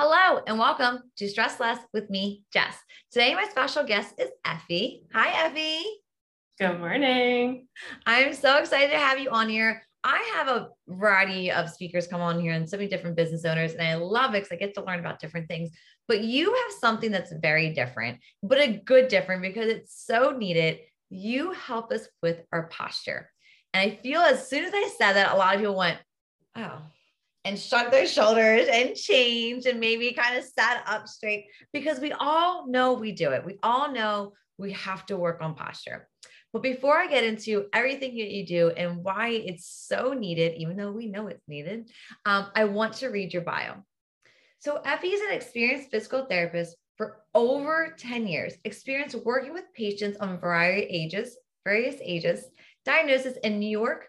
Hello and welcome to Stress Less with me, Jess. Today, my special guest is Effie. Hi, Effie. Good morning. I'm so excited to have you on here. I have a variety of speakers come on here and so many different business owners, and I love it because I get to learn about different things. But you have something that's very different, but a good different because it's so needed. You help us with our posture. And I feel as soon as I said that, a lot of people went, oh, and shrugged their shoulders and changed and maybe kind of sat up straight because we all know we do it. We all know we have to work on posture. But before I get into everything that you do and why it's so needed, even though we know it's needed, um, I want to read your bio. So, Effie is an experienced physical therapist for over 10 years, experience working with patients on variety ages, various ages, diagnosis in New York,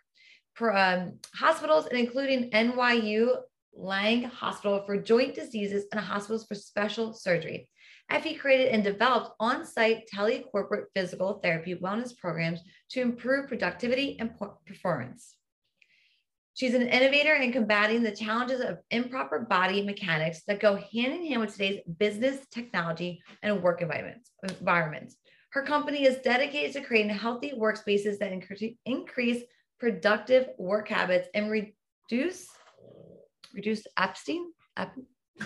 um, hospitals and including NYU Lang Hospital for joint diseases and hospitals for special surgery. Effie created and developed on-site tele-corporate physical therapy wellness programs to improve productivity and performance. She's an innovator in combating the challenges of improper body mechanics that go hand in hand with today's business, technology, and work environments. environments. Her company is dedicated to creating healthy workspaces that increase productive work habits and reduce reduce Epstein ap,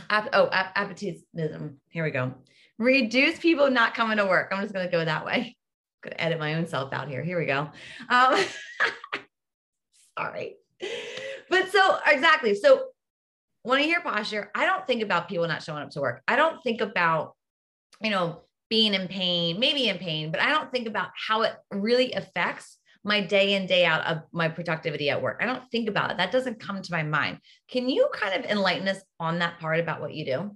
ap, oh ap. Here we go. Reduce people not coming to work. I'm just going to go that way. Going to edit my own self out here. Here we go. Um, sorry, but so exactly. So when I hear posture, I don't think about people not showing up to work. I don't think about you know being in pain, maybe in pain, but I don't think about how it really affects my day in, day out of my productivity at work. I don't think about it. That doesn't come to my mind. Can you kind of enlighten us on that part about what you do?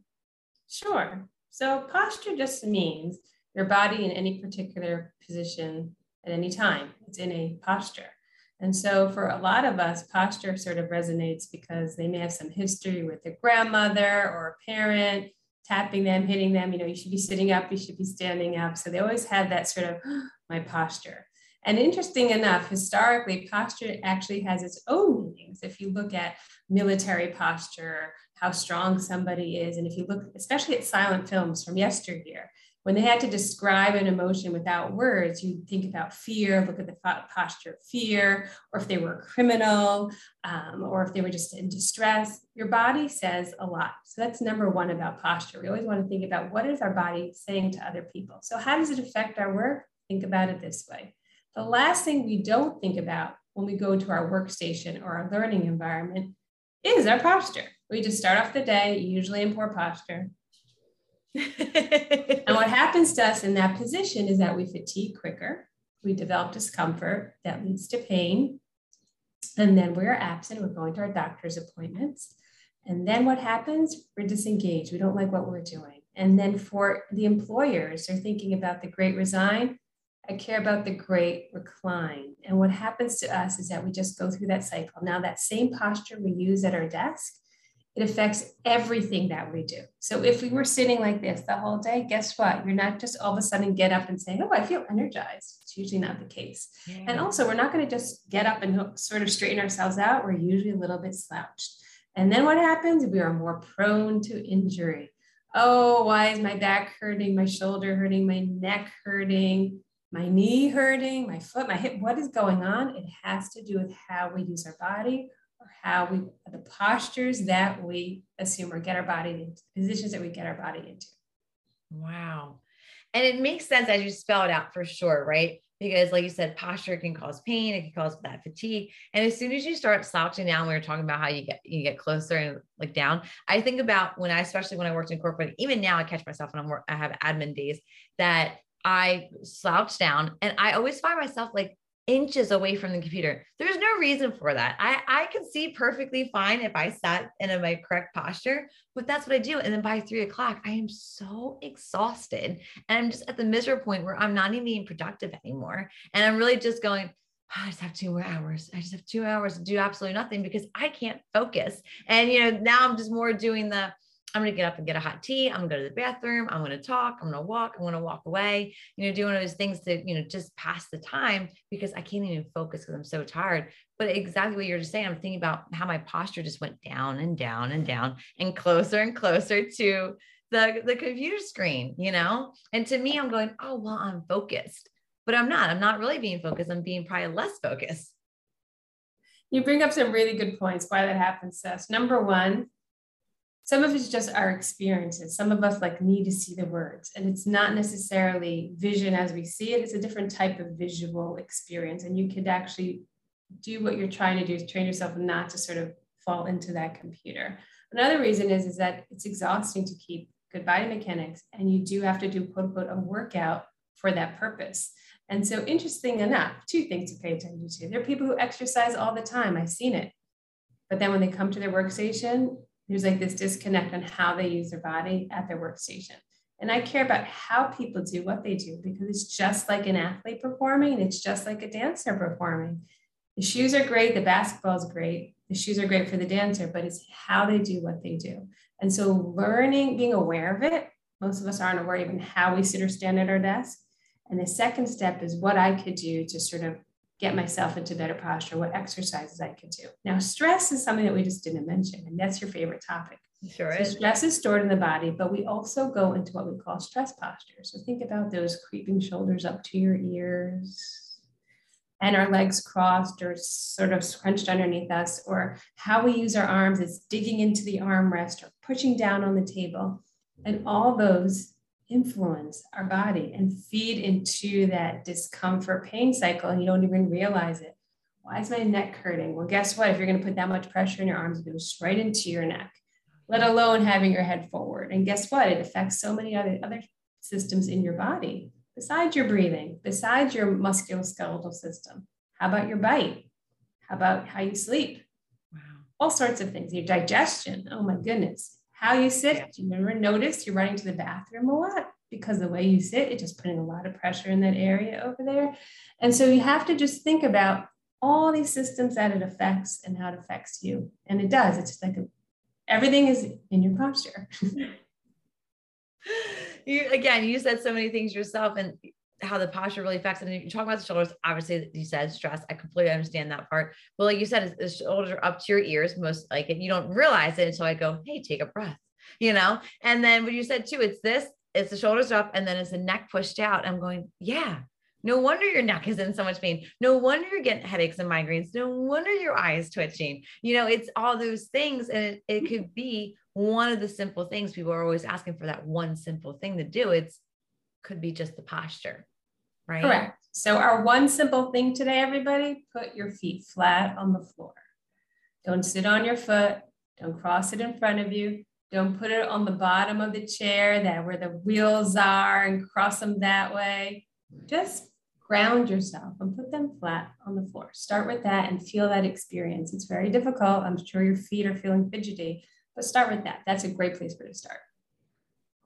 Sure. So, posture just means your body in any particular position at any time. It's in a posture. And so, for a lot of us, posture sort of resonates because they may have some history with their grandmother or a parent tapping them, hitting them. You know, you should be sitting up, you should be standing up. So, they always have that sort of my posture. And interesting enough, historically, posture actually has its own meanings. If you look at military posture, how strong somebody is, and if you look especially at silent films from yesteryear, when they had to describe an emotion without words, you think about fear, look at the posture of fear, or if they were a criminal, um, or if they were just in distress. Your body says a lot. So that's number one about posture. We always want to think about what is our body saying to other people. So how does it affect our work? Think about it this way. The last thing we don't think about when we go to our workstation or our learning environment is our posture. We just start off the day, usually in poor posture. and what happens to us in that position is that we fatigue quicker, we develop discomfort that leads to pain, and then we're absent, we're going to our doctor's appointments. And then what happens? We're disengaged, we don't like what we're doing. And then for the employers, they're thinking about the great resign. I care about the great recline. And what happens to us is that we just go through that cycle. Now, that same posture we use at our desk, it affects everything that we do. So if we were sitting like this the whole day, guess what? You're not just all of a sudden get up and say, Oh, I feel energized. It's usually not the case. Yeah. And also, we're not going to just get up and sort of straighten ourselves out. We're usually a little bit slouched. And then what happens? We are more prone to injury. Oh, why is my back hurting? My shoulder hurting? My neck hurting? My knee hurting, my foot, my hip, what is going on? It has to do with how we use our body or how we, the postures that we assume or get our body into, positions that we get our body into. Wow. And it makes sense as you spell it out for sure, right? Because, like you said, posture can cause pain, it can cause that fatigue. And as soon as you start slouching down, we were talking about how you get you get closer and like down. I think about when I, especially when I worked in corporate, even now I catch myself when I'm I have admin days that I slouch down and I always find myself like inches away from the computer. There's no reason for that. I, I can see perfectly fine if I sat in my correct posture, but that's what I do. And then by three o'clock, I am so exhausted. And I'm just at the miserable point where I'm not even being productive anymore. And I'm really just going, oh, I just have two more hours. I just have two hours to do absolutely nothing because I can't focus. And, you know, now I'm just more doing the, I'm going to get up and get a hot tea. I'm going to go to the bathroom. I'm going to talk. I'm going to walk. I'm going to walk away, you know, do one of those things to, you know, just pass the time because I can't even focus because I'm so tired. But exactly what you're just saying, I'm thinking about how my posture just went down and down and down and closer and closer to the, the computer screen, you know? And to me, I'm going, oh, well, I'm focused, but I'm not. I'm not really being focused. I'm being probably less focused. You bring up some really good points why that happens us. Number one, some of it's just our experiences. Some of us like need to see the words, and it's not necessarily vision as we see it. It's a different type of visual experience, and you could actually do what you're trying to do is train yourself not to sort of fall into that computer. Another reason is, is that it's exhausting to keep good body mechanics, and you do have to do quote unquote a workout for that purpose. And so, interesting enough, two things to pay attention to. There are people who exercise all the time. I've seen it. But then when they come to their workstation, there's like this disconnect on how they use their body at their workstation. And I care about how people do what they do because it's just like an athlete performing, it's just like a dancer performing. The shoes are great, the basketball is great, the shoes are great for the dancer, but it's how they do what they do. And so, learning, being aware of it, most of us aren't aware even how we sit or stand at our desk. And the second step is what I could do to sort of get myself into better posture, what exercises I could do. Now, stress is something that we just didn't mention, and that's your favorite topic. Sure so is. Stress is stored in the body, but we also go into what we call stress posture. So think about those creeping shoulders up to your ears and our legs crossed or sort of scrunched underneath us, or how we use our arms is digging into the armrest or pushing down on the table. And all those influence our body and feed into that discomfort pain cycle and you don't even realize it. Why is my neck hurting? Well, guess what? If you're going to put that much pressure in your arms, it goes right into your neck, let alone having your head forward. And guess what? It affects so many other, other systems in your body besides your breathing, besides your musculoskeletal system. How about your bite? How about how you sleep? Wow. All sorts of things. Your digestion. Oh my goodness how you sit. Do you ever notice you're running to the bathroom a lot because the way you sit, it's just putting a lot of pressure in that area over there. And so you have to just think about all these systems that it affects and how it affects you. And it does. It's like a, everything is in your posture. you again, you said so many things yourself, and how the posture really affects it. And you talk about the shoulders, obviously you said stress. I completely understand that part. But like you said, the shoulders are up to your ears, most like it. You don't realize it until I go, hey, take a breath, you know? And then what you said too, it's this, it's the shoulders up and then it's the neck pushed out. I'm going, yeah. No wonder your neck is in so much pain. No wonder you're getting headaches and migraines. No wonder your eyes twitching. You know, it's all those things. And it, it could be one of the simple things people are always asking for that one simple thing to do. It's could be just the posture, right? Correct. So, our one simple thing today, everybody, put your feet flat on the floor. Don't sit on your foot. Don't cross it in front of you. Don't put it on the bottom of the chair that where the wheels are and cross them that way. Just ground yourself and put them flat on the floor. Start with that and feel that experience. It's very difficult. I'm sure your feet are feeling fidgety, but start with that. That's a great place for to start.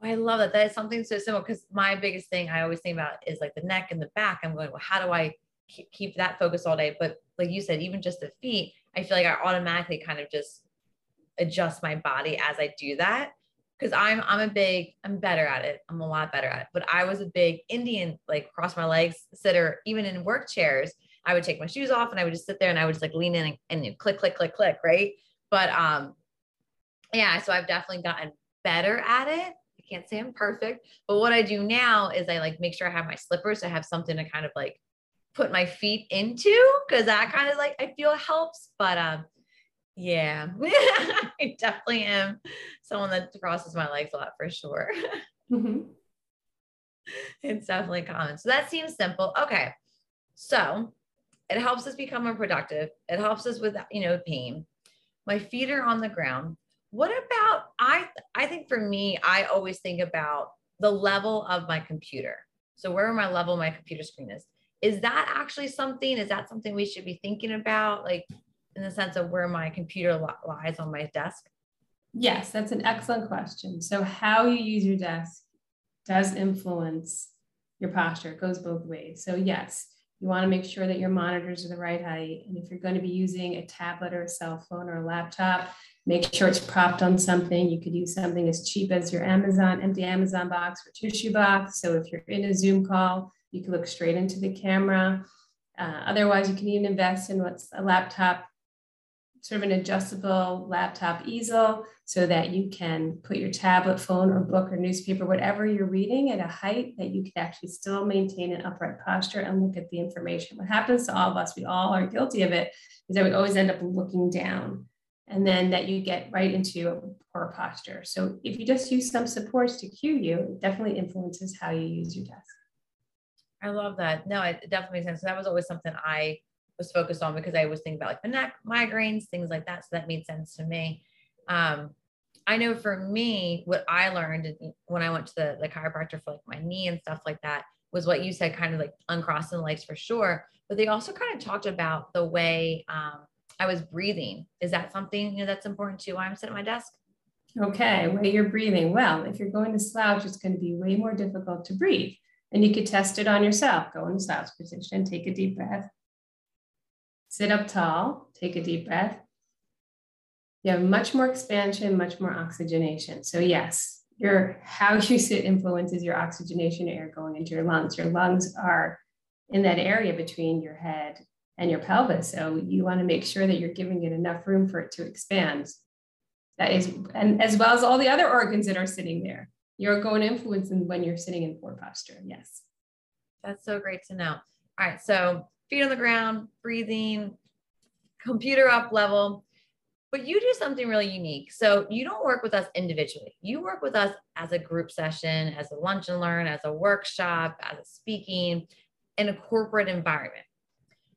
I love that. That is something so simple because my biggest thing I always think about is like the neck and the back. I'm going, well, how do I keep that focus all day? But like you said, even just the feet, I feel like I automatically kind of just adjust my body as I do that. Cause I'm I'm a big, I'm better at it. I'm a lot better at it. But I was a big Indian, like cross my legs sitter, even in work chairs. I would take my shoes off and I would just sit there and I would just like lean in and, and click, click, click, click, right? But um, yeah, so I've definitely gotten better at it can't say I'm perfect, but what I do now is I like make sure I have my slippers. So I have something to kind of like put my feet into because that kind of like I feel helps. But um, yeah, I definitely am someone that crosses my legs a lot for sure. Mm-hmm. It's definitely common. So that seems simple. Okay. So it helps us become more productive. It helps us with, you know, pain. My feet are on the ground what about i i think for me i always think about the level of my computer. So where my level my computer screen is? Is that actually something? Is that something we should be thinking about? Like in the sense of where my computer lies on my desk? Yes that's an excellent question. So how you use your desk does influence your posture. It goes both ways. So yes you want to make sure that your monitors are the right height and if you're going to be using a tablet or a cell phone or a laptop Make sure it's propped on something. You could use something as cheap as your Amazon, empty Amazon box or tissue box. So if you're in a Zoom call, you can look straight into the camera. Uh, otherwise, you can even invest in what's a laptop, sort of an adjustable laptop easel so that you can put your tablet, phone, or book or newspaper, whatever you're reading at a height that you can actually still maintain an upright posture and look at the information. What happens to all of us, we all are guilty of it, is that we always end up looking down and then that you get right into a poor posture. So if you just use some supports to cue you, it definitely influences how you use your desk. I love that. No, it definitely makes sense. That was always something I was focused on because I was thinking about like the neck migraines, things like that. So that made sense to me. Um, I know for me, what I learned when I went to the, the chiropractor for like my knee and stuff like that was what you said, kind of like uncrossing the legs for sure. But they also kind of talked about the way um, I was breathing. Is that something you know that's important too while I'm sitting at my desk? Okay, way you're breathing. Well, if you're going to slouch, it's going to be way more difficult to breathe. And you could test it on yourself. Go in the slouch position, take a deep breath. Sit up tall, take a deep breath. You have much more expansion, much more oxygenation. So yes, your how you sit influences your oxygenation air going into your lungs. Your lungs are in that area between your head and your pelvis. So you want to make sure that you're giving it enough room for it to expand. That is, and as well as all the other organs that are sitting there. You're going to influence them when you're sitting in poor posture. Yes. That's so great to know. All right. So feet on the ground, breathing, computer up level. But you do something really unique. So you don't work with us individually. You work with us as a group session, as a lunch and learn, as a workshop, as a speaking in a corporate environment.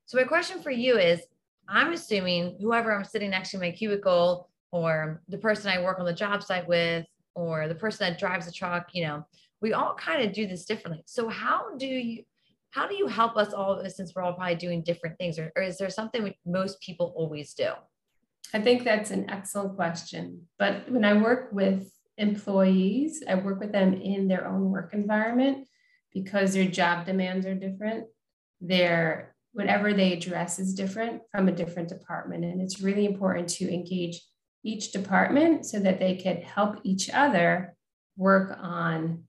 So my question for you is, I'm assuming whoever I'm sitting next to in my cubicle or the person I work on the job site with or the person that drives the truck, you know, we all kind of do this differently. So how do you how do you help us all since we're all probably doing different things or, or is there something most people always do? I think that's an excellent question. But when I work with employees, I work with them in their own work environment because their job demands are different. Their whatever they address is different from a different department. And it's really important to engage each department so that they can help each other work on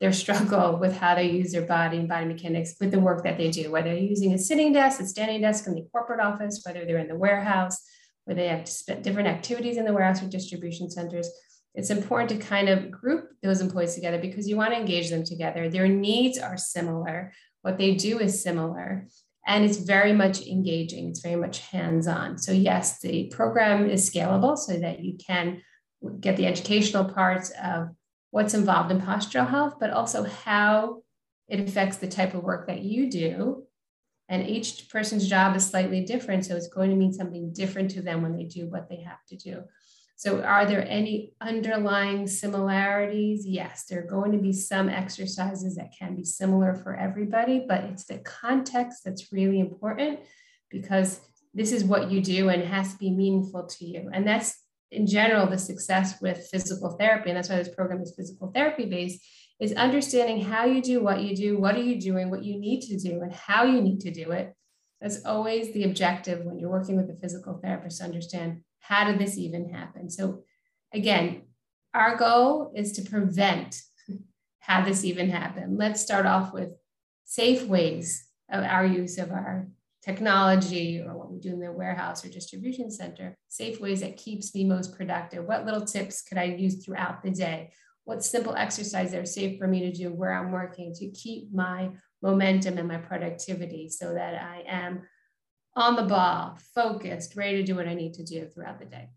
their struggle with how they use their body and body mechanics with the work that they do, whether they're using a sitting desk, a standing desk in the corporate office, whether they're in the warehouse, whether they have different activities in the warehouse or distribution centers. It's important to kind of group those employees together because you want to engage them together. Their needs are similar. What they do is similar and it's very much engaging it's very much hands-on so yes the program is scalable so that you can get the educational parts of what's involved in postural health but also how it affects the type of work that you do and each person's job is slightly different so it's going to mean something different to them when they do what they have to do so, are there any underlying similarities? Yes, there are going to be some exercises that can be similar for everybody, but it's the context that's really important because this is what you do and has to be meaningful to you. And that's in general the success with physical therapy. And that's why this program is physical therapy based is understanding how you do what you do, what are you doing, what you need to do, and how you need to do it. That's always the objective when you're working with a physical therapist to understand how did this even happen? So, again, our goal is to prevent how this even happened. Let's start off with safe ways of our use of our technology or what we do in the warehouse or distribution center, safe ways that keeps me most productive. What little tips could I use throughout the day? What simple exercise are safe for me to do where I'm working to keep my momentum and my productivity so that I am on the ball, focused, ready to do what I need to do throughout the day.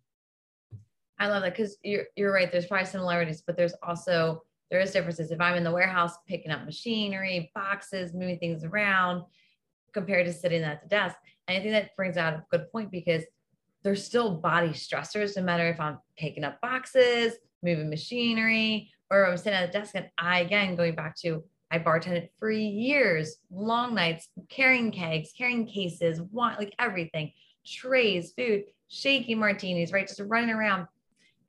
I love that because you're you're right. There's probably similarities, but there's also there is differences. If I'm in the warehouse picking up machinery, boxes, moving things around, compared to sitting at the desk, and I think that brings out a good point because there's still body stressors, no matter if I'm picking up boxes, moving machinery, or I'm sitting at the desk. And I again going back to I bartended for years, long nights, carrying kegs, carrying cases, wine, like everything, trays, food, shaking martinis, right? Just running around.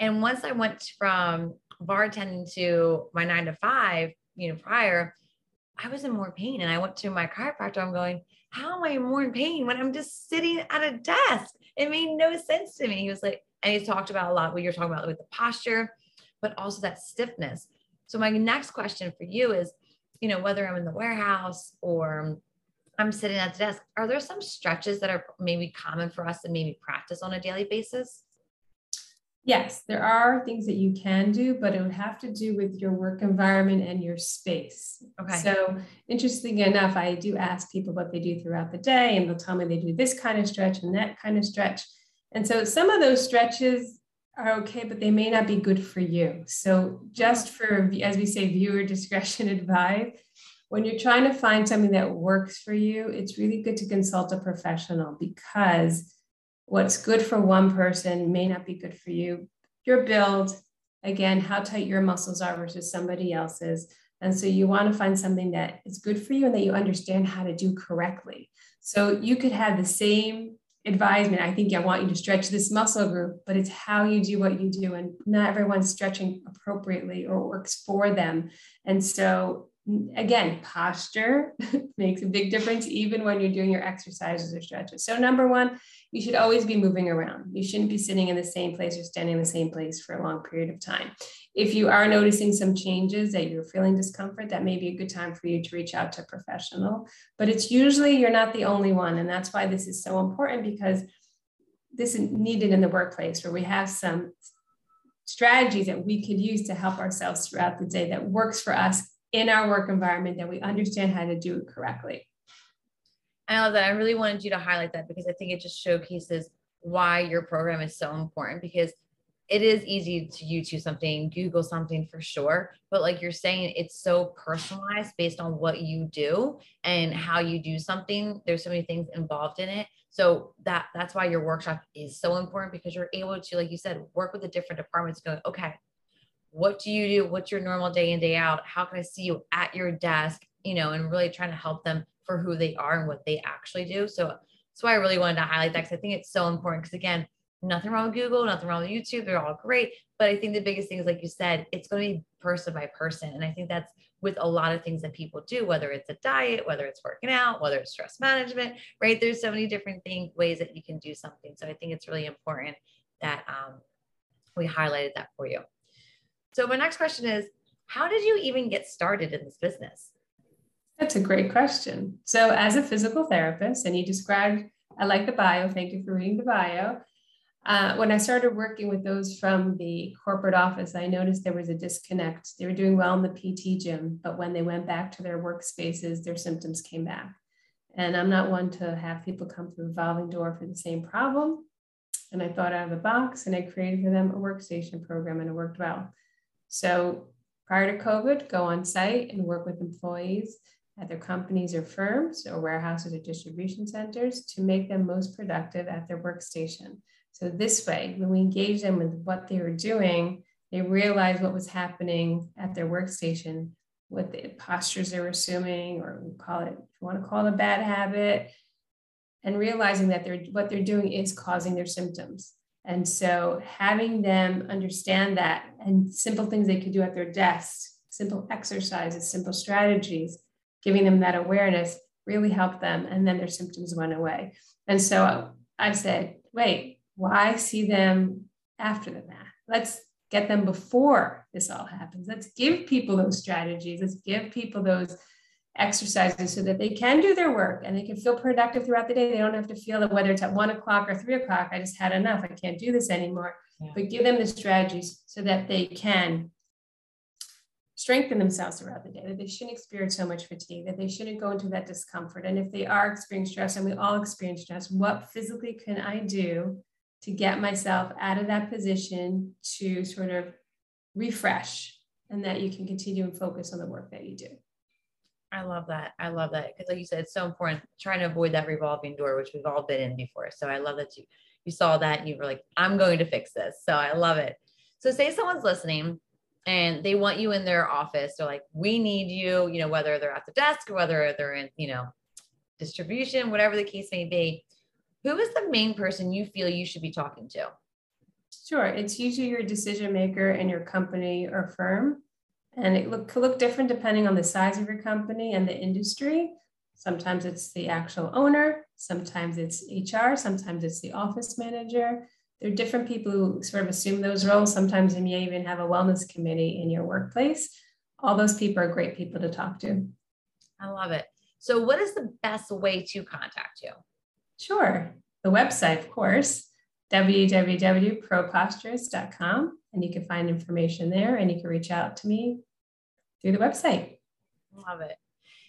And once I went from bartending to my nine to five, you know, prior, I was in more pain. And I went to my chiropractor. I'm going, how am I more in pain when I'm just sitting at a desk? It made no sense to me. He was like, And he talked about a lot what you're talking about with the posture, but also that stiffness. So my next question for you is, you know, whether I'm in the warehouse or I'm sitting at the desk, are there some stretches that are maybe common for us to maybe practice on a daily basis? Yes, there are things that you can do, but it would have to do with your work environment and your space. Okay. So, interesting enough, I do ask people what they do throughout the day, and they'll tell me they do this kind of stretch and that kind of stretch. And so, some of those stretches are okay, but they may not be good for you. So, just for, as we say, viewer discretion advice, when you're trying to find something that works for you, it's really good to consult a professional because what's good for one person may not be good for you. Your build, again, how tight your muscles are versus somebody else's. And so you want to find something that is good for you and that you understand how to do correctly. So you could have the same advisement. I think I want you to stretch this muscle group, but it's how you do what you do. And not everyone's stretching appropriately or works for them. And so again, posture makes a big difference even when you're doing your exercises or stretches. So, number one, you should always be moving around. You shouldn't be sitting in the same place or standing in the same place for a long period of time. If you are noticing some changes that you're feeling discomfort, that may be a good time for you to reach out to a professional. But it's usually you're not the only one. And that's why this is so important because this is needed in the workplace where we have some strategies that we could use to help ourselves throughout the day that works for us in our work environment that we understand how to do it correctly. I love that. I really wanted you to highlight that because I think it just showcases why your program is so important because it is easy to YouTube something, Google something for sure. But like you're saying, it's so personalized based on what you do and how you do something. There's so many things involved in it. So that that's why your workshop is so important because you're able to, like you said, work with the different departments, go, okay, what do you do? What's your normal day in, day out? How can I see you at your desk? You know, and really trying to help them for who they are and what they actually do. So that's why I really wanted to highlight that because I think it's so important. Because again, nothing wrong with Google, nothing wrong with YouTube. They're all great. But I think the biggest thing is, like you said, it's going to be person by person. And I think that's with a lot of things that people do, whether it's a diet, whether it's working out, whether it's stress management, right? There's so many different things, ways that you can do something. So I think it's really important that um, we highlighted that for you. So my next question is, how did you even get started in this business? That's a great question. So as a physical therapist, and you described, I like the bio. Thank you for reading the bio. Uh, when I started working with those from the corporate office, I noticed there was a disconnect. They were doing well in the PT gym, but when they went back to their workspaces, their symptoms came back. And I'm not one to have people come through a revolving door for the same problem. And I thought out of the box and I created for them a workstation program and it worked well. So prior to COVID, go on site and work with employees at their companies or firms or warehouses or distribution centers to make them most productive at their workstation. So this way, when we engage them with what they were doing, they realized what was happening at their workstation, what the postures they were assuming, or we call it, if you want to call it a bad habit, and realizing that they're what they're doing is causing their symptoms. And so having them understand that and simple things they could do at their desk, simple exercises, simple strategies, giving them that awareness really helped them. And then their symptoms went away. And so I said, wait, why see them after the math? Let's get them before this all happens. Let's give people those strategies. Let's give people those exercises so that they can do their work and they can feel productive throughout the day. They don't have to feel that whether it's at one o'clock or three o'clock, I just had enough. I can't do this anymore. Yeah. But give them the strategies so that they can strengthen themselves throughout the day, that they shouldn't experience so much fatigue, that they shouldn't go into that discomfort. And if they are experiencing stress, and we all experience stress, what physically can I do to get myself out of that position to sort of refresh and that you can continue and focus on the work that you do. I love that. I love that because, like you said, it's so important trying to avoid that revolving door, which we've all been in before. So I love that you you saw that and you were like, I'm going to fix this. So I love it. So say someone's listening and they want you in their office. They're like, we need you. You know, whether they're at the desk or whether they're in, you know, distribution, whatever the case may be. Who is the main person you feel you should be talking to? Sure, it's usually your decision maker in your company or firm and it look, could look different depending on the size of your company and the industry. Sometimes it's the actual owner, sometimes it's HR, sometimes it's the office manager. There are different people who sort of assume those roles. Sometimes you may even have a wellness committee in your workplace. All those people are great people to talk to. I love it. So, what is the best way to contact you? Sure. The website, of course, www.propostureus.com. And you can find information there and you can reach out to me through the website. Love it.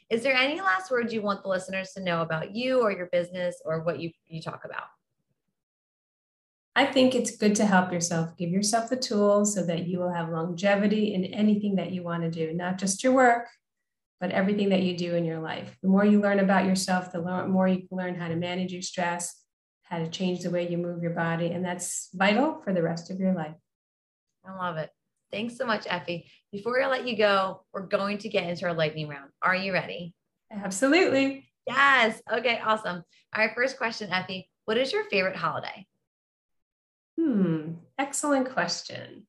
Is there any last words you want the listeners to know about you or your business or what you, you talk about? I think it's good to help yourself. Give yourself the tools so that you will have longevity in anything that you want to do, not just your work, but everything that you do in your life. The more you learn about yourself, the more you can learn how to manage your stress, how to change the way you move your body. And that's vital for the rest of your life. I love it. Thanks so much, Effie. Before I let you go, we're going to get into our lightning round. Are you ready? Absolutely. Yes. Okay, awesome. All right, first question, Effie. What is your favorite holiday? Hmm, excellent question.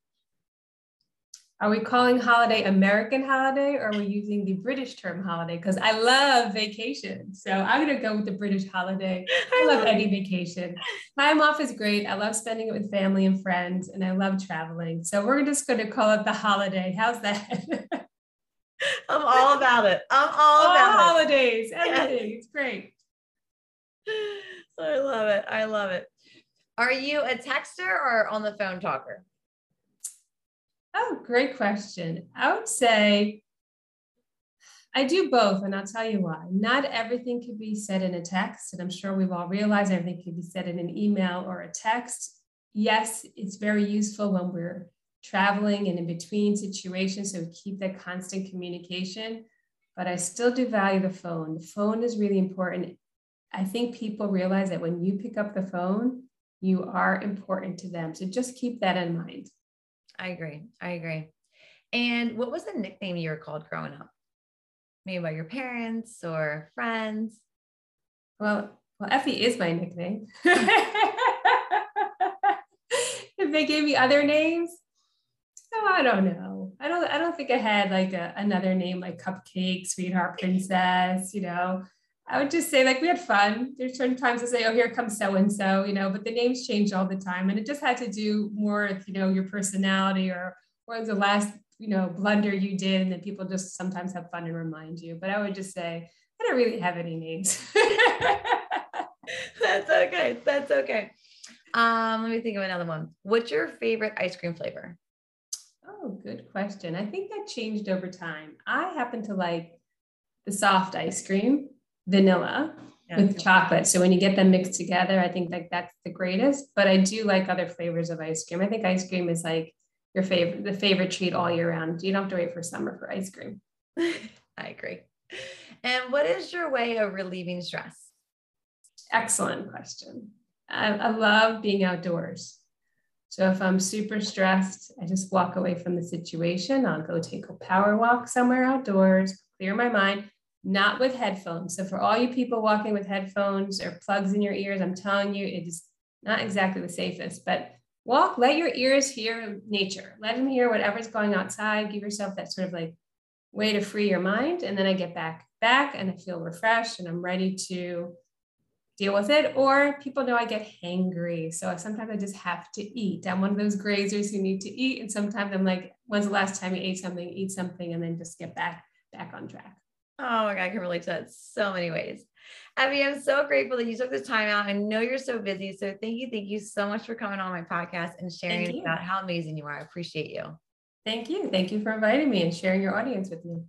Are we calling holiday American holiday or are we using the British term holiday? Because I love vacation. So I'm going to go with the British holiday. I love any vacation. Time off is great. I love spending it with family and friends, and I love traveling. So we're just going to call it the holiday. How's that? I'm all about it. I'm all, all about holidays, it. everything. Yes. It's great. I love it. I love it. Are you a texter or on the phone talker? Oh, great question. I would say I do both, and I'll tell you why. Not everything can be said in a text, and I'm sure we've all realized everything can be said in an email or a text. Yes, it's very useful when we're traveling and in between situations, so keep that constant communication. But I still do value the phone. The phone is really important. I think people realize that when you pick up the phone, you are important to them. So just keep that in mind. I agree. I agree. And what was the nickname you were called growing up? Maybe by your parents or friends? Well, well, Effie is my nickname. if they gave me other names, oh, I don't know. I don't. I don't think I had like a, another name like Cupcake, Sweetheart Princess. You know, I would just say like we had fun. There's certain times I say, oh, here comes so and so, you know, but the names change all the time, and it just had to do more with you know your personality or or the last you know blunder you did, and then people just sometimes have fun and remind you. But I would just say I don't really have any names. That's okay. That's okay. Um, let me think of another one. What's your favorite ice cream flavor? Oh, good question. I think that changed over time. I happen to like the soft ice cream vanilla yeah. with chocolate. So when you get them mixed together, I think like that's the greatest. But I do like other flavors of ice cream. I think ice cream is like your favorite, the favorite treat all year round. You don't have to wait for summer for ice cream. I agree. And what is your way of relieving stress? Excellent question. I, I love being outdoors. So if I'm super stressed, I just walk away from the situation. I'll go take a power walk somewhere outdoors, clear my mind not with headphones. So for all you people walking with headphones or plugs in your ears, I'm telling you, it is not exactly the safest, but walk, let your ears hear nature. Let them hear whatever's going outside. Give yourself that sort of like way to free your mind. And then I get back, back and I feel refreshed and I'm ready to deal with it. Or people know I get hangry. So sometimes I just have to eat. I'm one of those grazers who need to eat. And sometimes I'm like, when's the last time you ate something? Eat something and then just get back, back on track. Oh my God, I can relate to that so many ways. Abby, I'm so grateful that you took this time out. I know you're so busy. So thank you. Thank you so much for coming on my podcast and sharing about how amazing you are. I appreciate you. Thank you. Thank you for inviting me and sharing your audience with me.